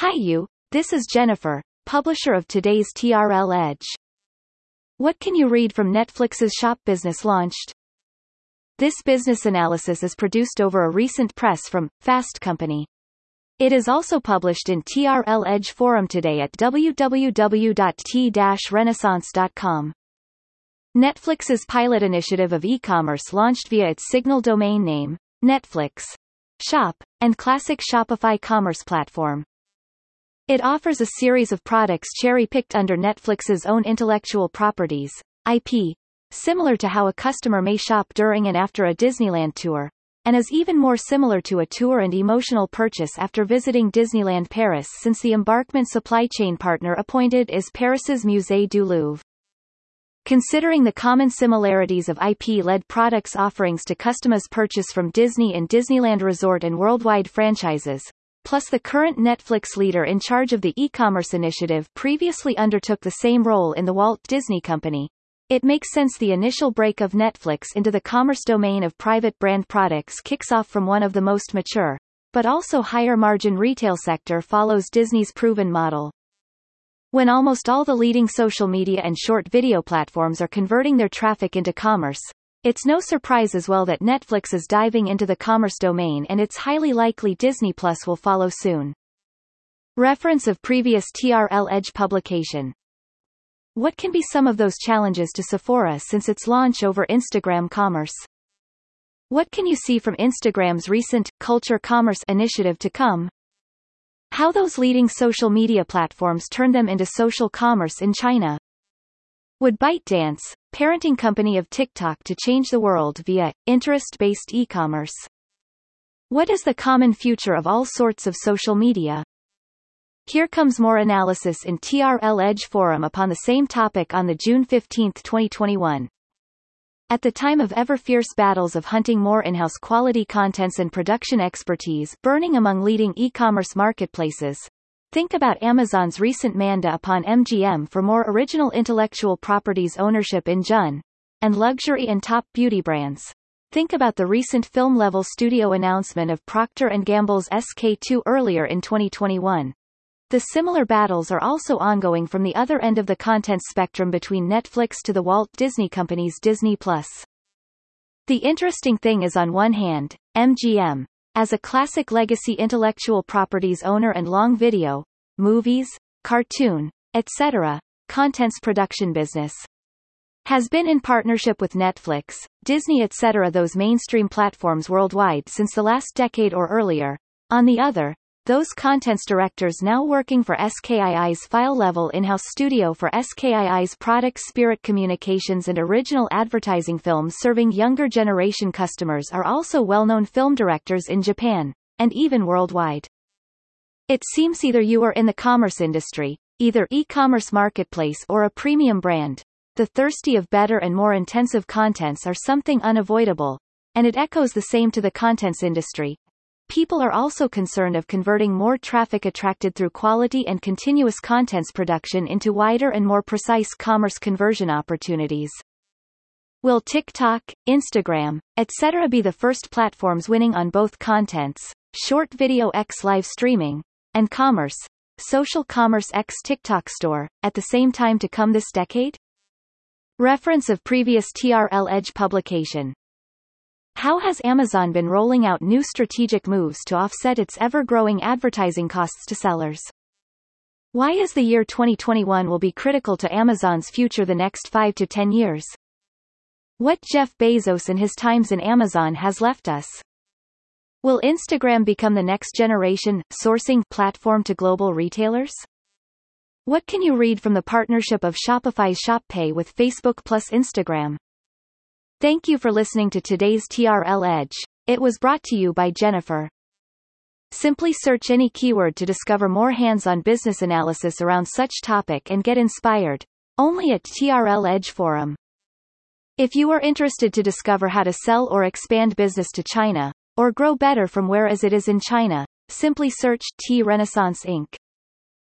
Hi you, this is Jennifer, publisher of today's TRL Edge. What can you read from Netflix's Shop Business launched? This business analysis is produced over a recent press from Fast Company. It is also published in TRL Edge forum today at www.t-renaissance.com. Netflix's pilot initiative of e-commerce launched via its signal domain name, Netflix Shop, and classic Shopify commerce platform. It offers a series of products cherry-picked under Netflix's own intellectual properties, IP, similar to how a customer may shop during and after a Disneyland tour, and is even more similar to a tour and emotional purchase after visiting Disneyland Paris since the embarkment supply chain partner appointed is Paris's Musée du Louvre. Considering the common similarities of IP-led products offerings to customers purchase from Disney and Disneyland Resort and worldwide franchises, plus the current Netflix leader in charge of the e-commerce initiative previously undertook the same role in the Walt Disney Company, it makes sense the initial break of Netflix into the commerce domain of private brand products kicks off from one of the most mature, but also higher margin retail sector follows Disney's proven model. When almost all the leading social media and short video platforms are converting their traffic into commerce, it's no surprise as well that Netflix is diving into the commerce domain and it's highly likely Disney Plus will follow soon. Reference of previous TRL Edge publication. What can be some of those challenges to Sephora since its launch over Instagram commerce? What can you see from Instagram's recent culture commerce initiative to come? How those leading social media platforms turn them into social commerce in China. Would ByteDance, parenting company of TikTok to change the world via interest-based e-commerce? What is the common future of all sorts of social media? Here comes more analysis in TRL Edge forum upon the same topic on the June 15, 2021. At the time of ever-fierce battles of hunting more in-house quality contents and production expertise burning among leading e-commerce marketplaces, think about Amazon's recent manda upon MGM for more original intellectual properties ownership in Jun, and luxury and top beauty brands. Think about the recent film-level studio announcement of Procter & Gamble's SK2 earlier in 2021. The similar battles are also ongoing from the other end of the content spectrum between Netflix to the Walt Disney Company's Disney Plus. The interesting thing is on one hand, MGM, as a classic legacy intellectual properties owner and long video, movies, cartoon, etc., contents production business, has been in partnership with Netflix, Disney etc. those mainstream platforms worldwide since the last decade or earlier. On the other, those contents directors now working for SKII's file-level in-house studio for SKII's product Spirit Communications and original advertising films serving younger generation customers are also well-known film directors in Japan, and even worldwide. It seems either you are in the commerce industry, either e-commerce marketplace or a premium brand, the thirsty of better and more intensive contents are something unavoidable, and it echoes the same to the contents industry, People are also concerned of converting more traffic attracted through quality and continuous contents production into wider and more precise commerce conversion opportunities. Will TikTok, Instagram, etc. be the first platforms winning on both contents, short video X live streaming, and commerce, social commerce X TikTok store, at the same time to come this decade? Reference of previous TRL Edge publication. How has Amazon been rolling out new strategic moves to offset its ever-growing advertising costs to sellers? Why is the year 2021 will be critical to Amazon's future the next 5 to 10 years? What Jeff Bezos and his times in Amazon has left us? Will Instagram become the next generation sourcing platform to global retailers? What can you read from the partnership of Shopify's ShopPay with Facebook plus Instagram? Thank you for listening to today's TRL Edge. It was brought to you by Jennifer. Simply search any keyword to discover more hands-on business analysis around such topic and get inspired. Only at TRL Edge Forum. If you are interested to discover how to sell or expand business to China, or grow better from where as it is in China, simply search T Renaissance Inc